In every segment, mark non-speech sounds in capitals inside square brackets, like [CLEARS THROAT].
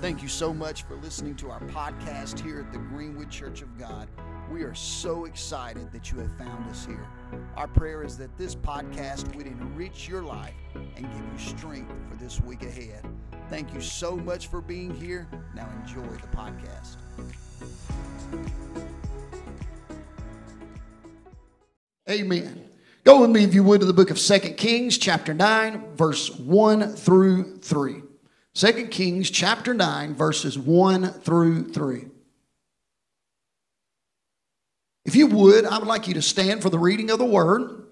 Thank you so much for listening to our podcast here at the Greenwood Church of God. We are so excited that you have found us here. Our prayer is that this podcast would enrich your life and give you strength for this week ahead. Thank you so much for being here. Now enjoy the podcast. Amen. Go with me, if you would, to the book of Second Kings, chapter 9, verse 1 through 3. 2 Kings, chapter 9, verses 1 through 3. If you would, I would like you to stand for the reading of the word.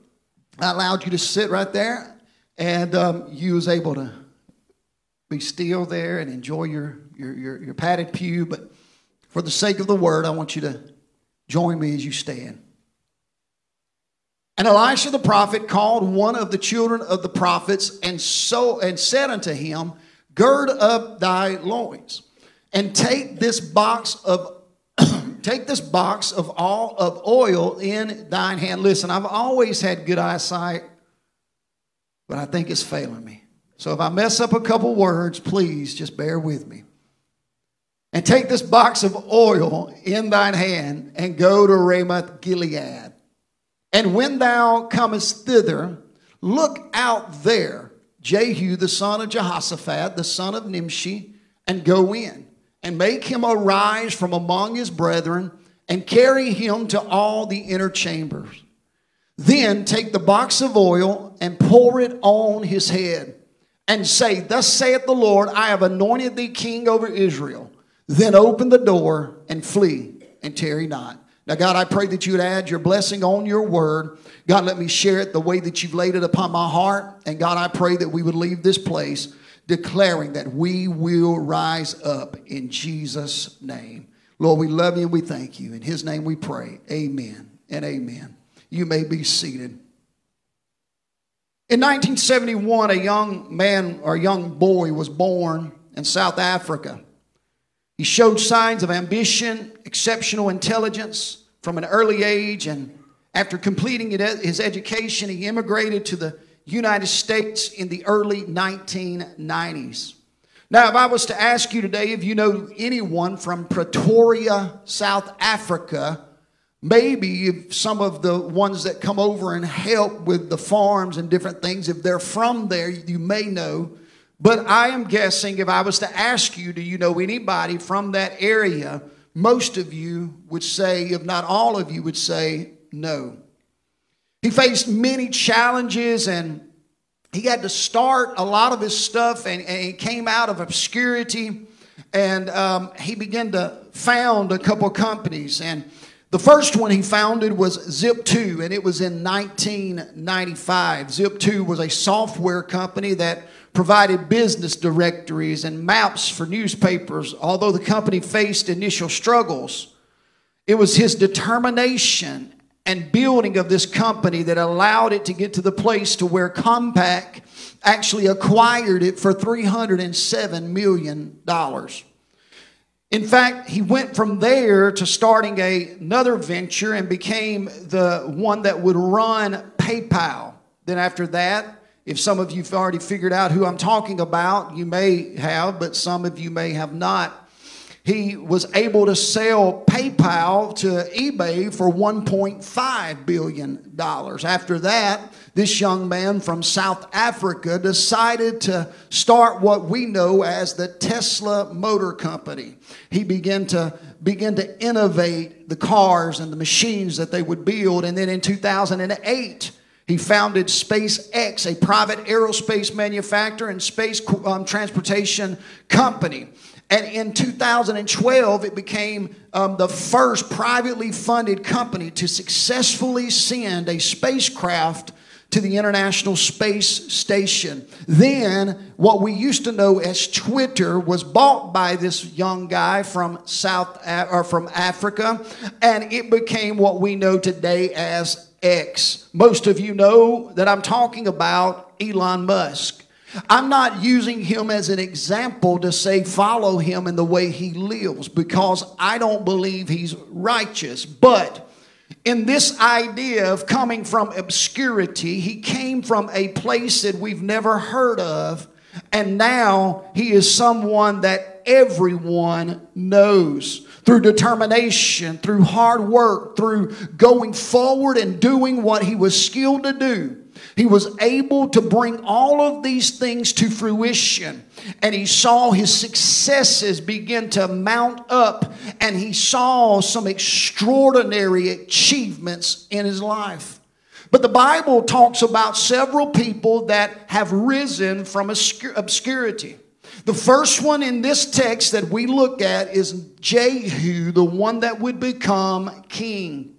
I allowed you to sit right there, and um, you was able to be still there and enjoy your, your, your, your padded pew. But for the sake of the word, I want you to join me as you stand. And Elisha the prophet called one of the children of the prophets and so and said unto him, Gird up thy loins, and take this box of [CLEARS THROAT] take this box of all of oil in thine hand. Listen, I've always had good eyesight, but I think it's failing me. So if I mess up a couple words, please just bear with me. And take this box of oil in thine hand and go to Ramoth Gilead and when thou comest thither, look out there, Jehu the son of Jehoshaphat, the son of Nimshi, and go in, and make him arise from among his brethren, and carry him to all the inner chambers. Then take the box of oil and pour it on his head, and say, Thus saith the Lord, I have anointed thee king over Israel. Then open the door and flee, and tarry not. Now, God, I pray that you would add your blessing on your word. God, let me share it the way that you've laid it upon my heart. And God, I pray that we would leave this place declaring that we will rise up in Jesus' name. Lord, we love you and we thank you. In his name we pray. Amen and amen. You may be seated. In 1971, a young man or a young boy was born in South Africa. He showed signs of ambition, exceptional intelligence from an early age, and after completing his education, he immigrated to the United States in the early 1990s. Now, if I was to ask you today if you know anyone from Pretoria, South Africa, maybe if some of the ones that come over and help with the farms and different things, if they're from there, you may know. But I am guessing if I was to ask you, do you know anybody from that area? Most of you would say, if not all of you would say, no. He faced many challenges and he had to start a lot of his stuff and, and he came out of obscurity and um, he began to found a couple companies and the first one he founded was Zip2, and it was in 1995. Zip2 was a software company that provided business directories and maps for newspapers. Although the company faced initial struggles, it was his determination and building of this company that allowed it to get to the place to where Compaq actually acquired it for $307 million. In fact, he went from there to starting a, another venture and became the one that would run PayPal. Then, after that, if some of you have already figured out who I'm talking about, you may have, but some of you may have not he was able to sell PayPal to eBay for $1.5 billion. After that, this young man from South Africa decided to start what we know as the Tesla Motor Company. He began to begin to innovate the cars and the machines that they would build. And then in 2008, he founded SpaceX, a private aerospace manufacturer and space um, transportation company. And in 2012, it became um, the first privately funded company to successfully send a spacecraft to the International Space Station. Then, what we used to know as Twitter was bought by this young guy from South or from Africa, and it became what we know today as X. Most of you know that I'm talking about Elon Musk. I'm not using him as an example to say follow him in the way he lives because I don't believe he's righteous. But in this idea of coming from obscurity, he came from a place that we've never heard of, and now he is someone that everyone knows. Through determination, through hard work, through going forward and doing what he was skilled to do, he was able to bring all of these things to fruition. And he saw his successes begin to mount up, and he saw some extraordinary achievements in his life. But the Bible talks about several people that have risen from obscurity. The first one in this text that we look at is Jehu, the one that would become king.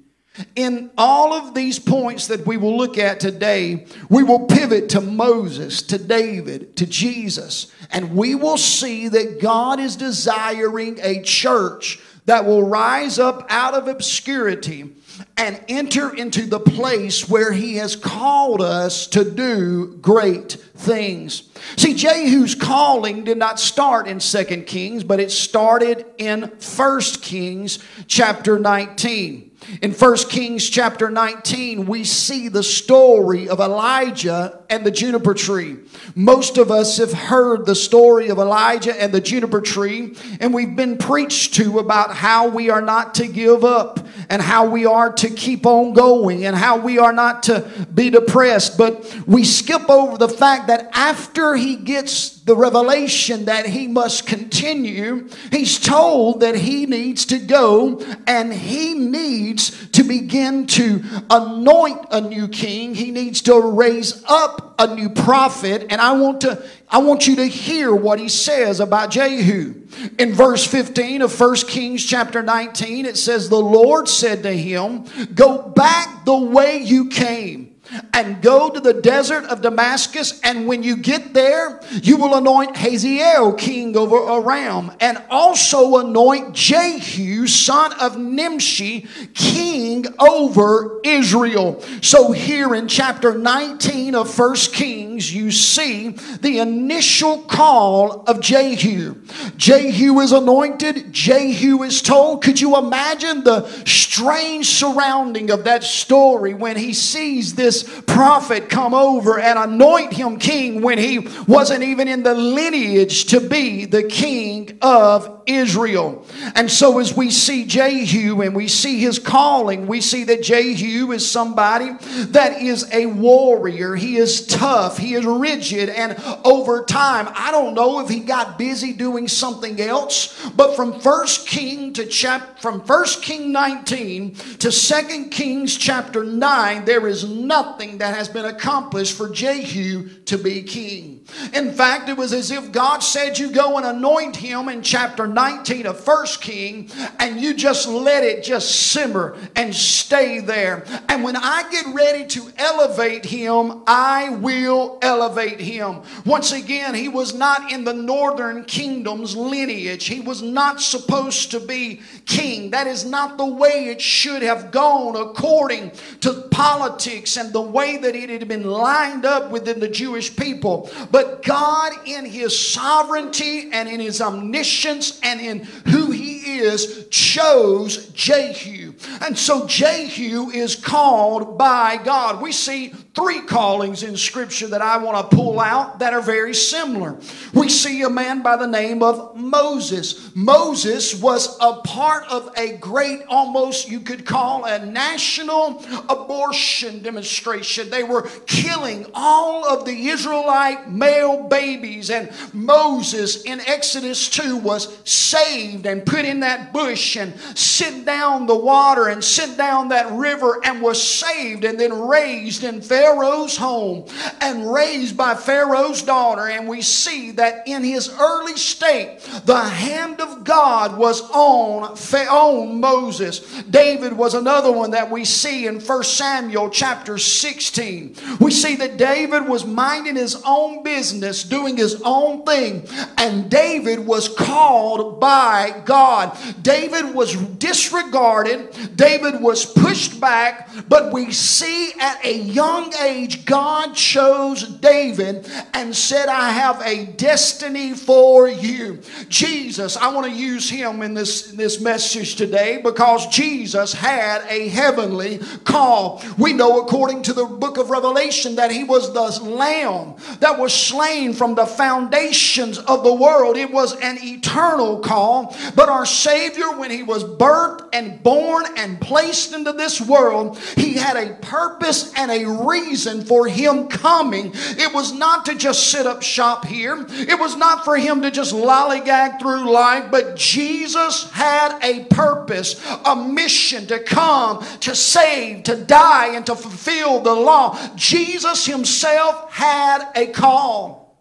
In all of these points that we will look at today, we will pivot to Moses, to David, to Jesus, and we will see that God is desiring a church that will rise up out of obscurity and enter into the place where he has called us to do great things. See, Jehu's calling did not start in Second Kings, but it started in First Kings chapter 19. In 1 Kings chapter 19, we see the story of Elijah and the juniper tree. Most of us have heard the story of Elijah and the juniper tree, and we've been preached to about how we are not to give up and how we are to keep on going and how we are not to be depressed. But we skip over the fact that after he gets the revelation that he must continue, he's told that he needs to go and he needs to begin to anoint a new king. He needs to raise up a new prophet. And I want to I want you to hear what he says about Jehu. In verse 15 of 1 Kings chapter 19, it says, The Lord said to him, Go back the way you came and go to the desert of Damascus. And when you get there, you will anoint Hazael king over Aram, and also anoint Jehu, son of Nimshi, king over Israel. So here in chapter 19 of First Kings, you see the initial call of Jehu. Jehu is anointed, Jehu is told. Could you imagine the strange surrounding of that story when he sees this? Prophet come over and anoint him king when he wasn't even in the lineage to be the king of Israel. And so, as we see Jehu and we see his calling, we see that Jehu is somebody that is a warrior. He is tough, he is rigid, and over time, I don't know if he got busy doing something else, but from First King to chap from First King 19 to Second Kings chapter 9, there is nothing that has been accomplished for Jehu to be king. In fact, it was as if God said, You go and anoint him in chapter 19 of First King, and you just let it just simmer and stay there. And when I get ready to elevate him, I will elevate him. Once again, he was not in the northern kingdom's lineage, he was not supposed to be king. That is not the way it should have gone according to politics and the way that it had been lined up within the Jewish people. But God, in His sovereignty and in His omniscience and in who He is, chose Jehu. And so Jehu is called by God. We see three callings in Scripture that I want to pull out that are very similar. We see a man by the name of Moses. Moses was a part of a great, almost you could call a national abortion demonstration. They were killing all of the Israelite male babies, and Moses in Exodus 2 was saved and put in that bush and sent down the water and sent down that river and was saved and then raised in Pharaoh's home and raised by Pharaoh's daughter. And we see that in his early state, the hand of God was on, on Moses. David was another one that we see in 1 Samuel chapter 16. We see that David was minding his own business, doing his own thing, and David was called by God. David was disregarded, David was pushed back, but we see at a young young age, God chose David and said, I have a destiny for you. Jesus, I want to use him in this, in this message today because Jesus had a heavenly call. We know, according to the book of Revelation, that he was the lamb that was slain from the foundations of the world. It was an eternal call. But our Savior, when he was birthed and born and placed into this world, he had a purpose and a reason for him coming. It was not to just sit up shop here, it was not for him to just lollygag through life, but Jesus had a purpose, a mission to come, to save, to die, and to fulfill the law. Jesus himself had a call.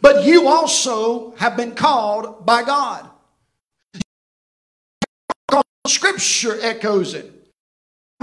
But you also have been called by God. Scripture echoes it.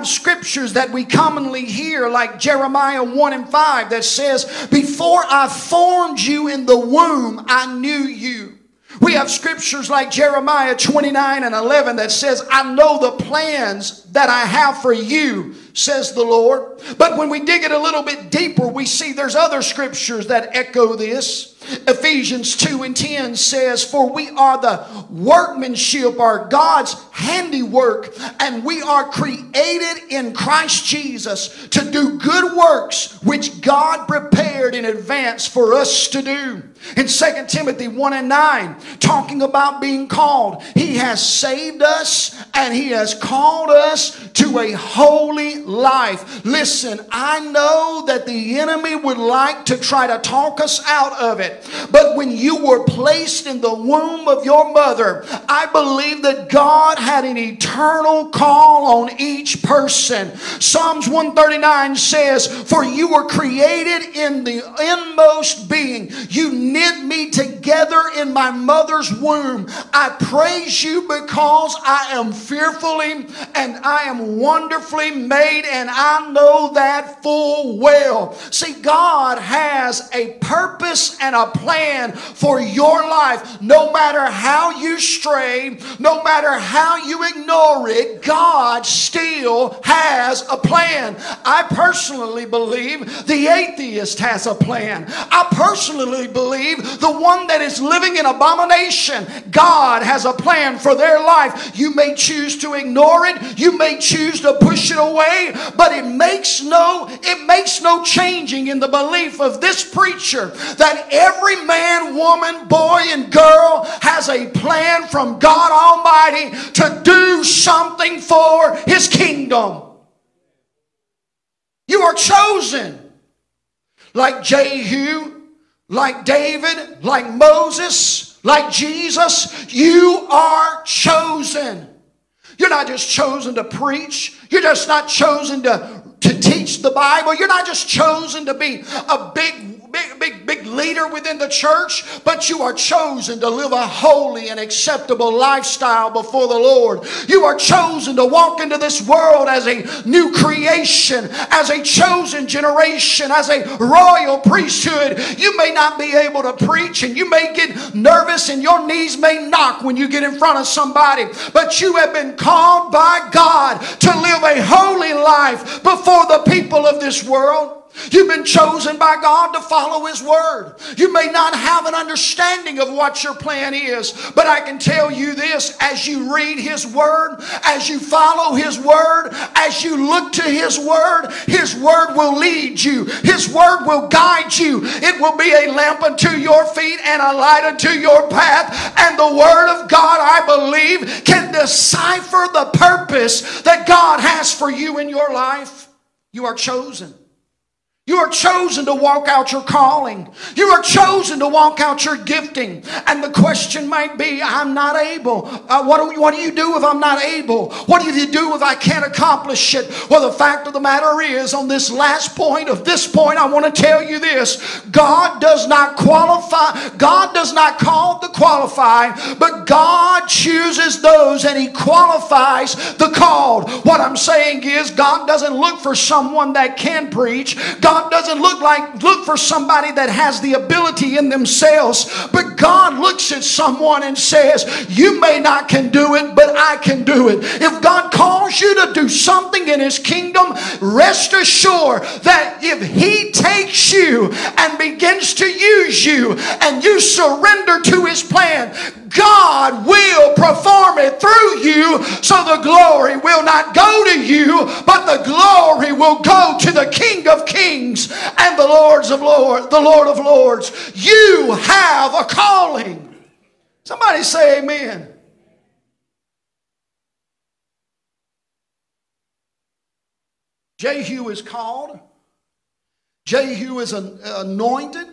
Scriptures that we commonly hear, like Jeremiah 1 and 5, that says, Before I formed you in the womb, I knew you. We have scriptures like Jeremiah 29 and 11 that says, I know the plans that I have for you, says the Lord. But when we dig it a little bit deeper, we see there's other scriptures that echo this. Ephesians 2 and 10 says, For we are the workmanship, or God's handiwork, and we are created in Christ Jesus to do good works which God prepared in advance for us to do. In 2 Timothy 1 and 9, talking about being called, He has saved us and He has called us to a holy life. Listen, I know that the enemy would like to try to talk us out of it. But when you were placed in the womb of your mother, I believe that God had an eternal call on each person. Psalms 139 says, For you were created in the inmost being. You knit me together in my mother's womb. I praise you because I am fearfully and I am wonderfully made, and I know that full well. See, God has a purpose and a plan for your life. No matter how you stray, no matter how you ignore it, God still has a plan. I personally believe the atheist has a plan. I personally believe the one that is living in abomination, God has a plan for their life. You may choose to ignore it, you may choose to push it away, but it makes no it makes no changing in the belief of this preacher that every man, woman, boy, and girl has a plan from God Almighty to do something for His kingdom. You are chosen. Like Jehu, like David, like Moses, like Jesus, you are chosen. You're not just chosen to preach. You're just not chosen to, to teach the Bible. You're not just chosen to be a big big, big, big leader within the church, but you are chosen to live a holy and acceptable lifestyle before the Lord. You are chosen to walk into this world as a new creation, as a chosen generation, as a royal priesthood. You may not be able to preach and you may get nervous and your knees may knock when you get in front of somebody, but you have been called by God to live a holy life before the people of this world. You've been chosen by God to follow His Word. You may not have an understanding of what your plan is, but I can tell you this as you read His Word, as you follow His Word, as you look to His Word, His Word will lead you, His Word will guide you. It will be a lamp unto your feet and a light unto your path. And the Word of God, I believe, can decipher the purpose that God has for you in your life. You are chosen. You are chosen to walk out your calling. You are chosen to walk out your gifting. And the question might be, I'm not able. Uh, what, do, what do you do if I'm not able? What do you do if I can't accomplish it? Well, the fact of the matter is, on this last point of this point, I want to tell you this. God does not qualify, God does not call the qualified, but God chooses those and He qualifies the called. What I'm saying is, God doesn't look for someone that can preach. God God doesn't look like look for somebody that has the ability in themselves, but God looks at someone and says, "You may not can do it, but I can do it." If God calls you to do something in his kingdom, rest assured that if he takes you and begins to use you and you surrender to his plan, God will perform it through you so the glory will not go to you, but the glory will go to the King of Kings and the Lords of Lords, the Lord of Lords. You have a calling. Somebody say amen. Jehu is called. Jehu is anointed.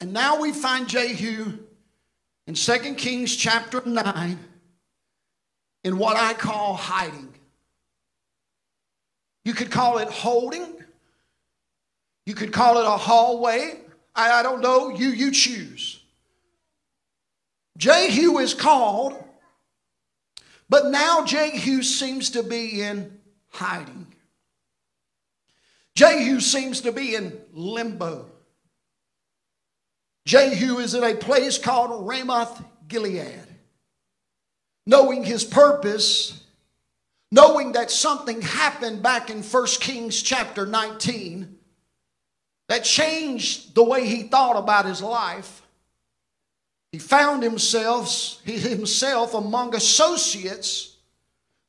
And now we find Jehu in 2 Kings chapter 9 in what I call hiding. You could call it holding. You could call it a hallway. I, I don't know. You, you choose. Jehu is called, but now Jehu seems to be in hiding. Jehu seems to be in limbo. Jehu is in a place called Ramoth Gilead. Knowing his purpose, knowing that something happened back in 1 Kings chapter 19 that changed the way he thought about his life. He found himself, himself among associates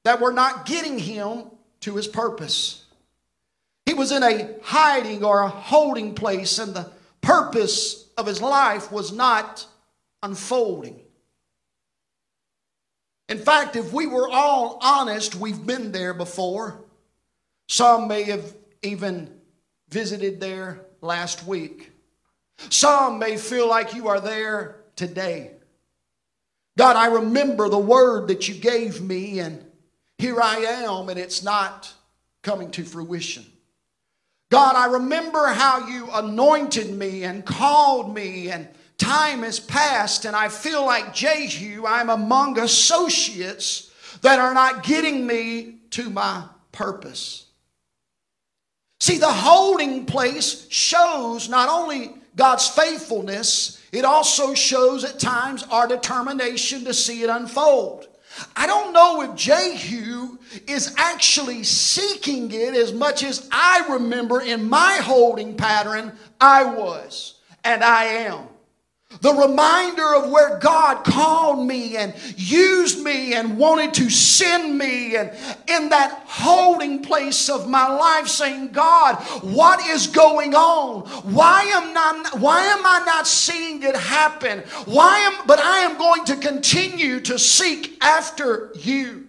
that were not getting him to his purpose. He was in a hiding or a holding place, and the purpose of his life was not unfolding. In fact, if we were all honest, we've been there before. Some may have even visited there last week. Some may feel like you are there today. God, I remember the word that you gave me, and here I am, and it's not coming to fruition. God, I remember how you anointed me and called me, and time has passed, and I feel like Jehu, I'm among associates that are not getting me to my purpose. See, the holding place shows not only God's faithfulness, it also shows at times our determination to see it unfold. I don't know if Jehu is actually seeking it as much as I remember in my holding pattern I was and I am. The reminder of where God called me and used me and wanted to send me, and in that holding place of my life, saying, God, what is going on? Why am, not, why am I not seeing it happen? Why am, but I am going to continue to seek after you.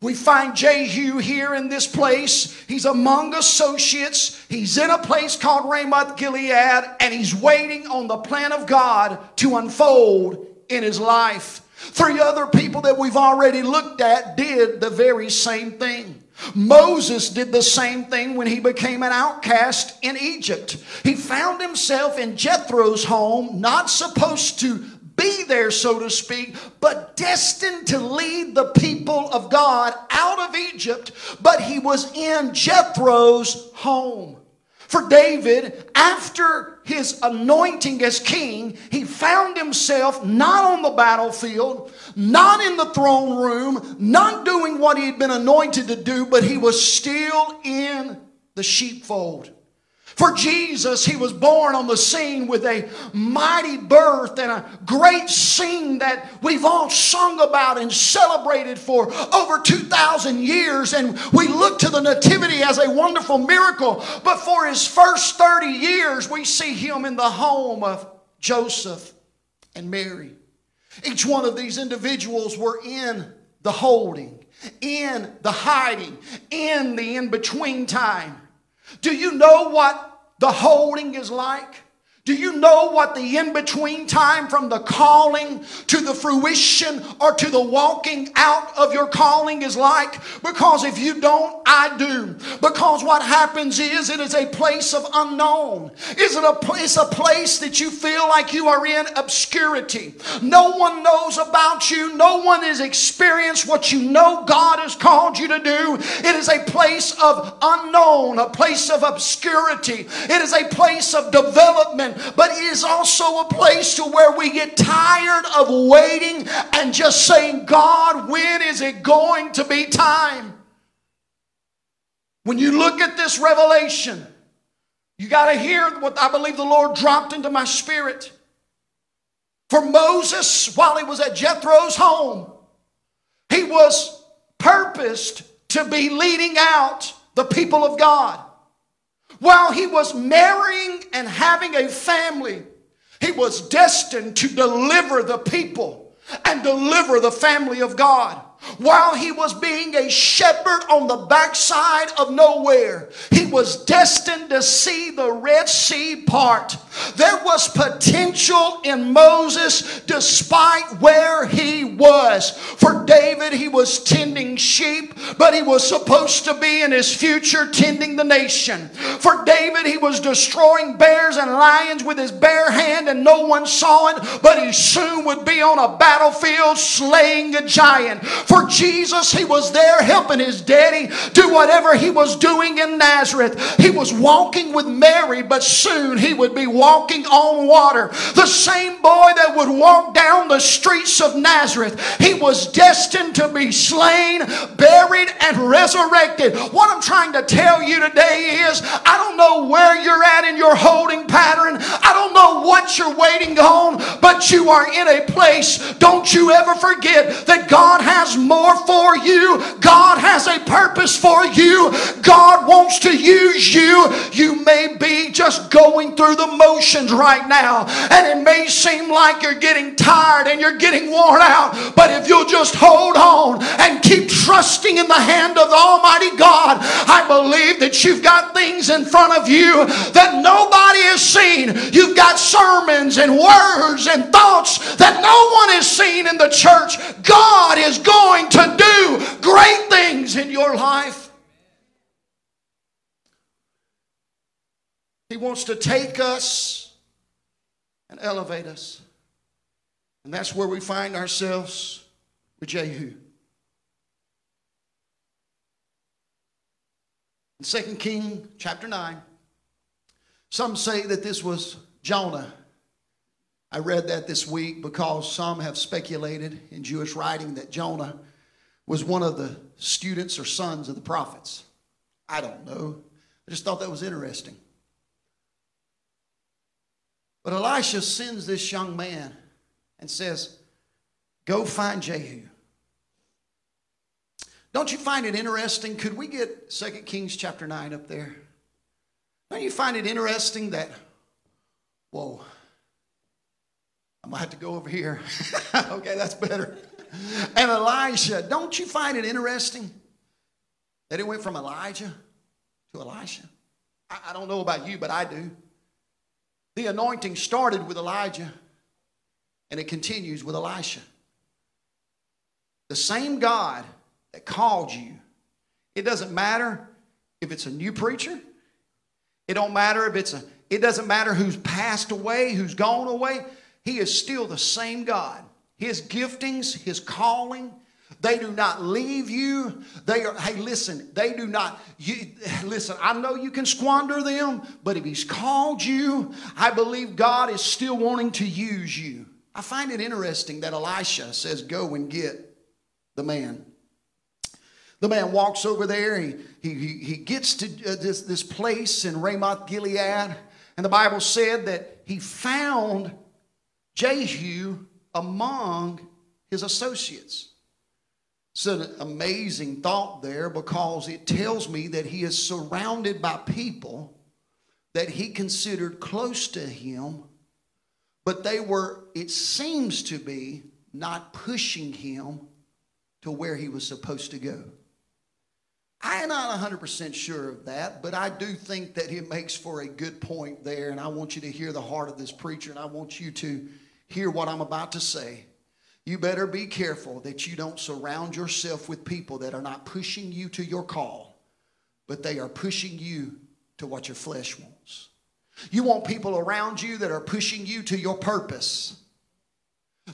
We find Jehu here in this place. He's among associates. He's in a place called Ramoth Gilead, and he's waiting on the plan of God to unfold in his life. Three other people that we've already looked at did the very same thing. Moses did the same thing when he became an outcast in Egypt. He found himself in Jethro's home, not supposed to be there, so to speak, but destined to lead the people of God out of Egypt. But he was in Jethro's home. For David, after his anointing as king, he found himself not on the battlefield, not in the throne room, not doing what he had been anointed to do, but he was still in the sheepfold. For Jesus, he was born on the scene with a mighty birth and a great scene that we've all sung about and celebrated for over 2,000 years. And we look to the Nativity as a wonderful miracle. But for his first 30 years, we see him in the home of Joseph and Mary. Each one of these individuals were in the holding, in the hiding, in the in between time. Do you know what the holding is like? Do you know what the in between time from the calling to the fruition or to the walking out of your calling is like? Because if you don't, I do. Because what happens is it is a place of unknown. Is it a it's a place that you feel like you are in obscurity. No one knows about you. No one has experienced what you know God has called you to do. It is a place of unknown, a place of obscurity. It is a place of development but it is also a place to where we get tired of waiting and just saying, God, when is it going to be time? When you look at this revelation, you got to hear what I believe the Lord dropped into my spirit. For Moses, while he was at Jethro's home, he was purposed to be leading out the people of God. While he was marrying and having a family, he was destined to deliver the people and deliver the family of God while he was being a shepherd on the backside of nowhere, he was destined to see the Red Sea part. There was potential in Moses despite where he was. For David, he was tending sheep, but he was supposed to be in his future tending the nation. For David, he was destroying bears and lions with his bare hand, and no one saw it, but he soon would be on a battlefield slaying a giant. For Jesus, he was there helping his daddy do whatever he was doing in Nazareth. He was walking with Mary, but soon he would be walking on water. The same boy that would walk down the streets of Nazareth, he was destined to be slain, buried, and resurrected. What I'm trying to tell you today is I don't know where you're at in your holding pattern, I don't know what you're waiting on, but you are in a place. Don't you ever forget that God has more for you. God has a purpose for you. God wants to use you. You may be just going through the motions right now, and it may seem like you're getting tired and you're getting worn out. But if you'll just hold on and keep trusting in the hand of the Almighty God, I believe that you've got things in front of you that nobody has seen. You've got sermons and words and thoughts that no one has seen in the church. God is going to do great things in your life. He wants to take us and elevate us. And that's where we find ourselves with Jehu. In 2 King chapter 9, some say that this was Jonah. I read that this week because some have speculated in Jewish writing that Jonah was one of the students or sons of the prophets. I don't know. I just thought that was interesting. But Elisha sends this young man and says, Go find Jehu. Don't you find it interesting? Could we get 2 Kings chapter 9 up there? Don't you find it interesting that, whoa, I'm going to have to go over here. [LAUGHS] okay, that's better and Elisha. Don't you find it interesting that it went from Elijah to Elisha? I, I don't know about you, but I do. The anointing started with Elijah and it continues with Elisha. The same God that called you, it doesn't matter if it's a new preacher. It don't matter if it's a it doesn't matter who's passed away, who's gone away. He is still the same God his giftings, His calling, they do not leave you. They are, hey, listen, they do not, you, listen, I know you can squander them, but if He's called you, I believe God is still wanting to use you. I find it interesting that Elisha says, Go and get the man. The man walks over there, he, he, he gets to uh, this, this place in Ramoth Gilead, and the Bible said that he found Jehu among his associates. It's an amazing thought there because it tells me that he is surrounded by people that he considered close to him, but they were, it seems to be, not pushing him to where he was supposed to go. I'm not 100% sure of that, but I do think that it makes for a good point there, and I want you to hear the heart of this preacher, and I want you to hear what I'm about to say. You better be careful that you don't surround yourself with people that are not pushing you to your call, but they are pushing you to what your flesh wants. You want people around you that are pushing you to your purpose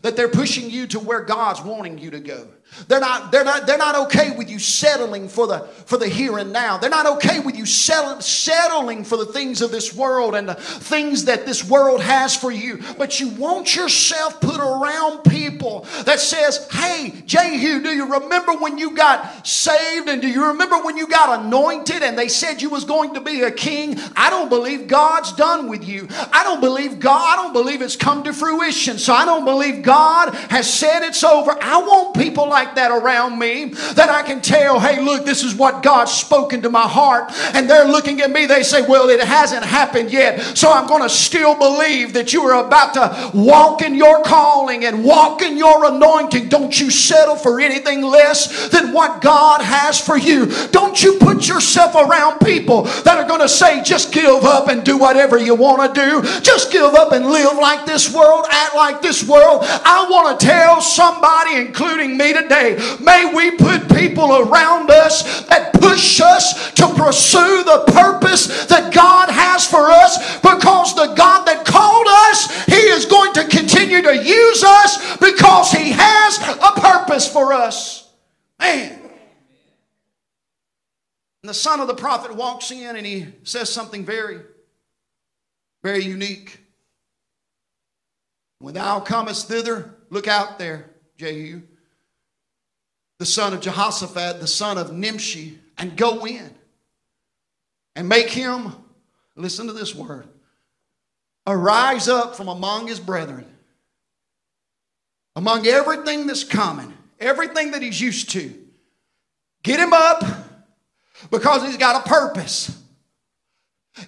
that they're pushing you to where God's wanting you to go. They're not, they're not, they're not okay with you settling for the, for the here and now. They're not okay with you settle, settling for the things of this world and the things that this world has for you. But you want yourself put around people that says, hey, Jehu, do you remember when you got saved? And do you remember when you got anointed and they said you was going to be a king? I don't believe God's done with you. I don't believe God, I don't believe it's come to fruition. So I don't believe God has said it's over. I want people like that around me that I can tell, hey, look, this is what God's spoken to my heart. And they're looking at me, they say, well, it hasn't happened yet. So I'm going to still believe that you are about to walk in your calling and walk in your anointing. Don't you settle for anything less than what God has for you. Don't you put yourself around people that are going to say, just give up and do whatever you want to do. Just give up and live like this world, act like this world. I want to tell somebody, including me today, may we put people around us that push us to pursue the purpose that God has for us because the God that called us, He is going to continue to use us because He has a purpose for us. Man. And the son of the prophet walks in and he says something very, very unique. When thou comest thither, look out there, Jehu, the son of Jehoshaphat, the son of Nimshi, and go in and make him, listen to this word, arise up from among his brethren, among everything that's common, everything that he's used to. Get him up because he's got a purpose.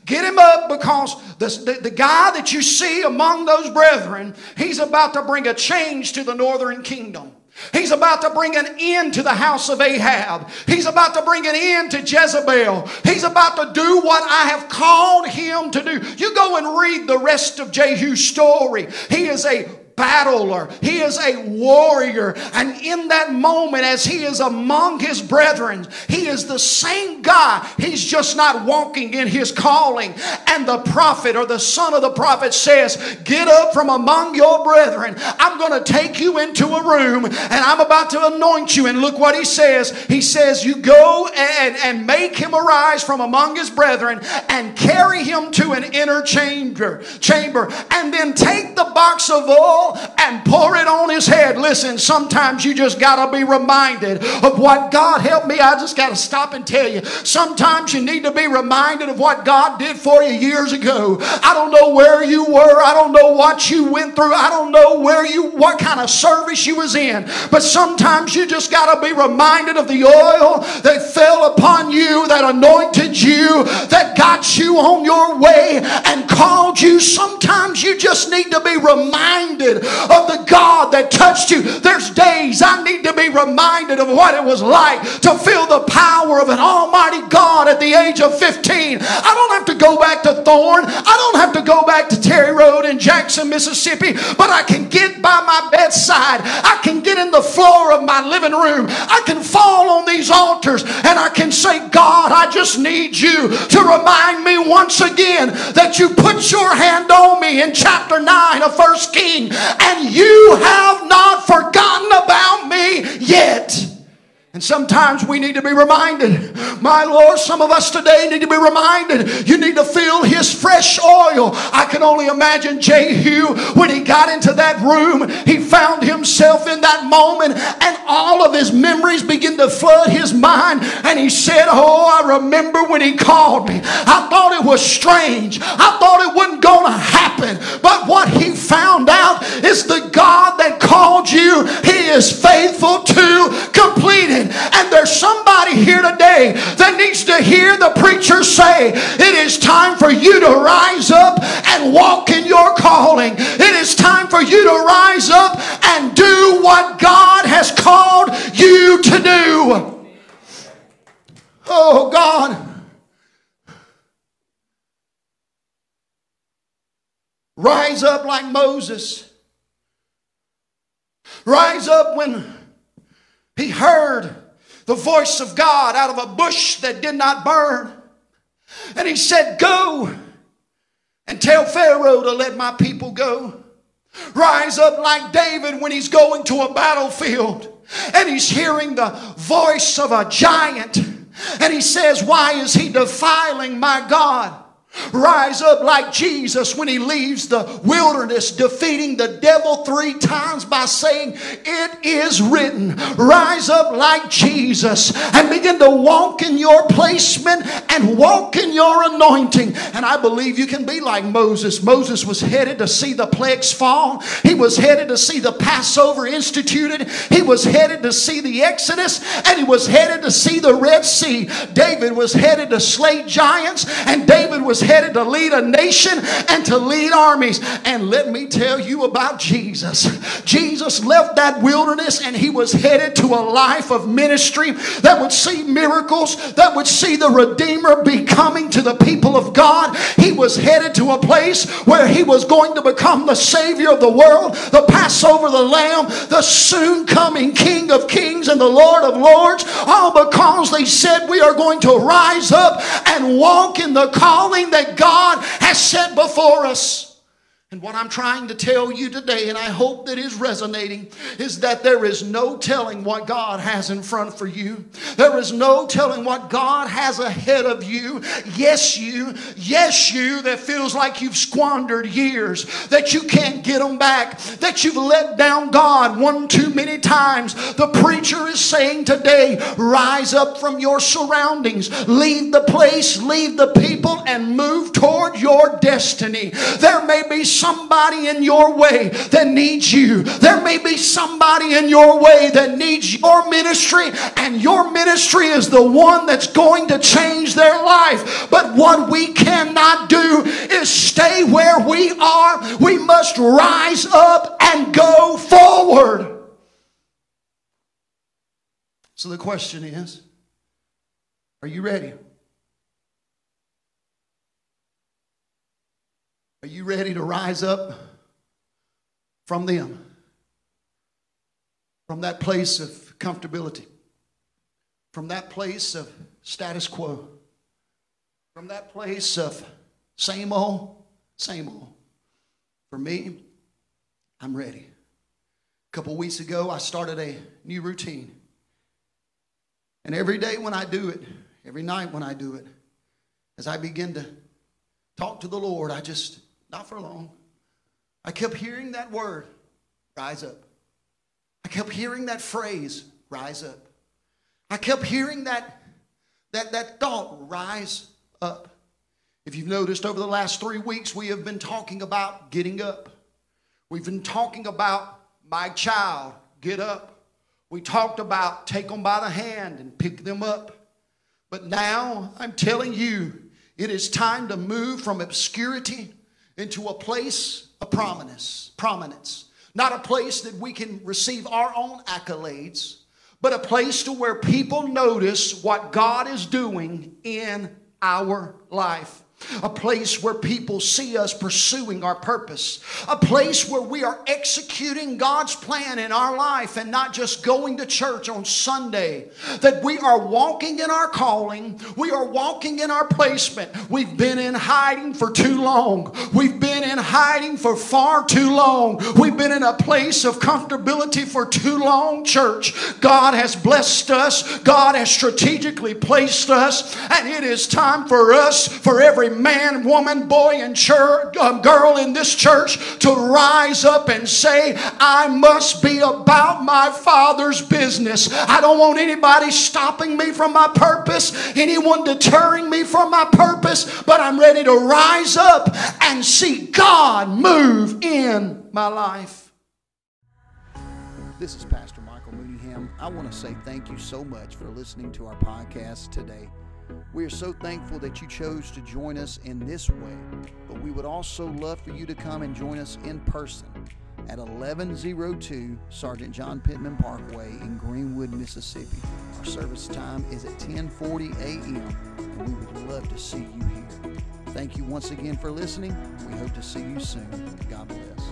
Get him up because the, the, the, guy that you see among those brethren, he's about to bring a change to the northern kingdom. He's about to bring an end to the house of Ahab. He's about to bring an end to Jezebel. He's about to do what I have called him to do. You go and read the rest of Jehu's story. He is a battler. He is a warrior. And in that moment, as he is among his brethren, he is the same guy. He's just not walking in his calling. And the prophet or the son of the prophet says, Get up from among your brethren. I'm going to take you into a room and I'm about to anoint you. And look what he says. He says, You go and, and make him arise from among his brethren and carry him to an inner chamber, chamber, and then take the box of oil and pour it on his head. Listen, sometimes you just got to be reminded of what God helped me. I just got to stop and tell you. Sometimes you need to be reminded of what God did for you years ago. I don't know where you were. I don't know what you went through. I don't know where you what kind of service you was in. But sometimes you just got to be reminded of the oil that fell upon you, that anointed you, that got you on your way and called you. Sometimes you just need to be reminded of the God that touched you. There's days I need to be reminded of what it was like to feel the power of an almighty God at the age of 15. I don't have to go back to Thorn. I don't have to go back to Terry Road in Jackson, Mississippi, but I can get by my bedside. I can get in the floor of my living room. I can fall on these altars and I can say, God, I just need you to remind me once again that you put your hand on me in chapter 9 of First King and you have not forgotten about me yet. And sometimes we need to be reminded, my Lord, some of us today need to be reminded. You need to feel His fresh oil. I can only imagine Jehu when he got into that room, he found himself in that moment, and all of his memories begin to flood his mind. And he said, Oh, I remember when he called me. I thought it was strange, I thought it wasn't going to happen. But what he found out is the God that called you, He is faithful to complete it. And there's somebody here today that needs to hear the preacher say, It is time for you to rise up and walk in your calling. It is time for you to rise up and do what God has called you to do. Oh God. Rise up like Moses. Rise up when he heard the voice of God out of a bush that did not burn. And he said, Go and tell Pharaoh to let my people go. Rise up like David when he's going to a battlefield and he's hearing the voice of a giant. And he says, Why is he defiling my God? Rise up like Jesus when he leaves the wilderness, defeating the devil three times by saying, It is written. Rise up like Jesus and begin to walk in your placement and walk in your anointing. And I believe you can be like Moses. Moses was headed to see the plagues fall, he was headed to see the Passover instituted, he was headed to see the Exodus, and he was headed to see the Red Sea. David was headed to slay giants, and David was headed to lead a nation and to lead armies. And let me tell you about Jesus. Jesus left that wilderness and he was headed to a life of ministry that would see miracles, that would see the Redeemer be coming to the people of God. He was headed to a place where he was going to become the Savior of the world, the Passover, the Lamb, the soon coming King of Kings and the Lord of Lords, all because they said we are going to rise up and walk in the calling that God has set before us. And what I'm trying to tell you today, and I hope that is resonating, is that there is no telling what God has in front for you. There is no telling what God has ahead of you. Yes, you. Yes, you that feels like you've squandered years, that you can't get them back, that you've let down God one too many times. The preacher is saying today, rise up from your surroundings, leave the place, leave the people, and move toward your destiny. There may be somebody in your way that needs you. There may be somebody in your way that needs your ministry, and your ministry is the one that's going to change their life. But what we cannot do is stay where we are. We must rise up and go forward. So the question is are you ready? Are you ready to rise up from them? From that place of comfortability, from that place of status quo, from that place of same old, same old. For me, I'm ready. A couple weeks ago, I started a new routine. And every day when I do it, every night when I do it, as I begin to talk to the Lord, I just not for long. I kept hearing that word, rise up. I kept hearing that phrase, rise up. I kept hearing that, that, that thought, rise up. If you've noticed over the last three weeks, we have been talking about getting up. We've been talking about my child, get up. We talked about take them by the hand and pick them up. But now I'm telling you, it is time to move from obscurity into a place of prominence, prominence. Not a place that we can receive our own accolades, but a place to where people notice what God is doing in our life a place where people see us pursuing our purpose, a place where we are executing God's plan in our life and not just going to church on Sunday, that we are walking in our calling, we are walking in our placement. We've been in hiding for too long, we've been in hiding for far too long, we've been in a place of comfortability for too long, church. God has blessed us, God has strategically placed us, and it is time for us, for every man, woman, boy, and church, uh, girl in this church to rise up and say, I must be about my Father's business. I don't want anybody stopping me from my purpose, anyone deterring me from my purpose, but I'm ready to rise up and see God move in my life. This is Pastor Michael Mooneyham. I want to say thank you so much for listening to our podcast today. We are so thankful that you chose to join us in this way, but we would also love for you to come and join us in person at 1102 Sergeant John Pittman Parkway in Greenwood, Mississippi. Our service time is at 10:40 a.m. and we would love to see you here. Thank you once again for listening. We hope to see you soon. God bless.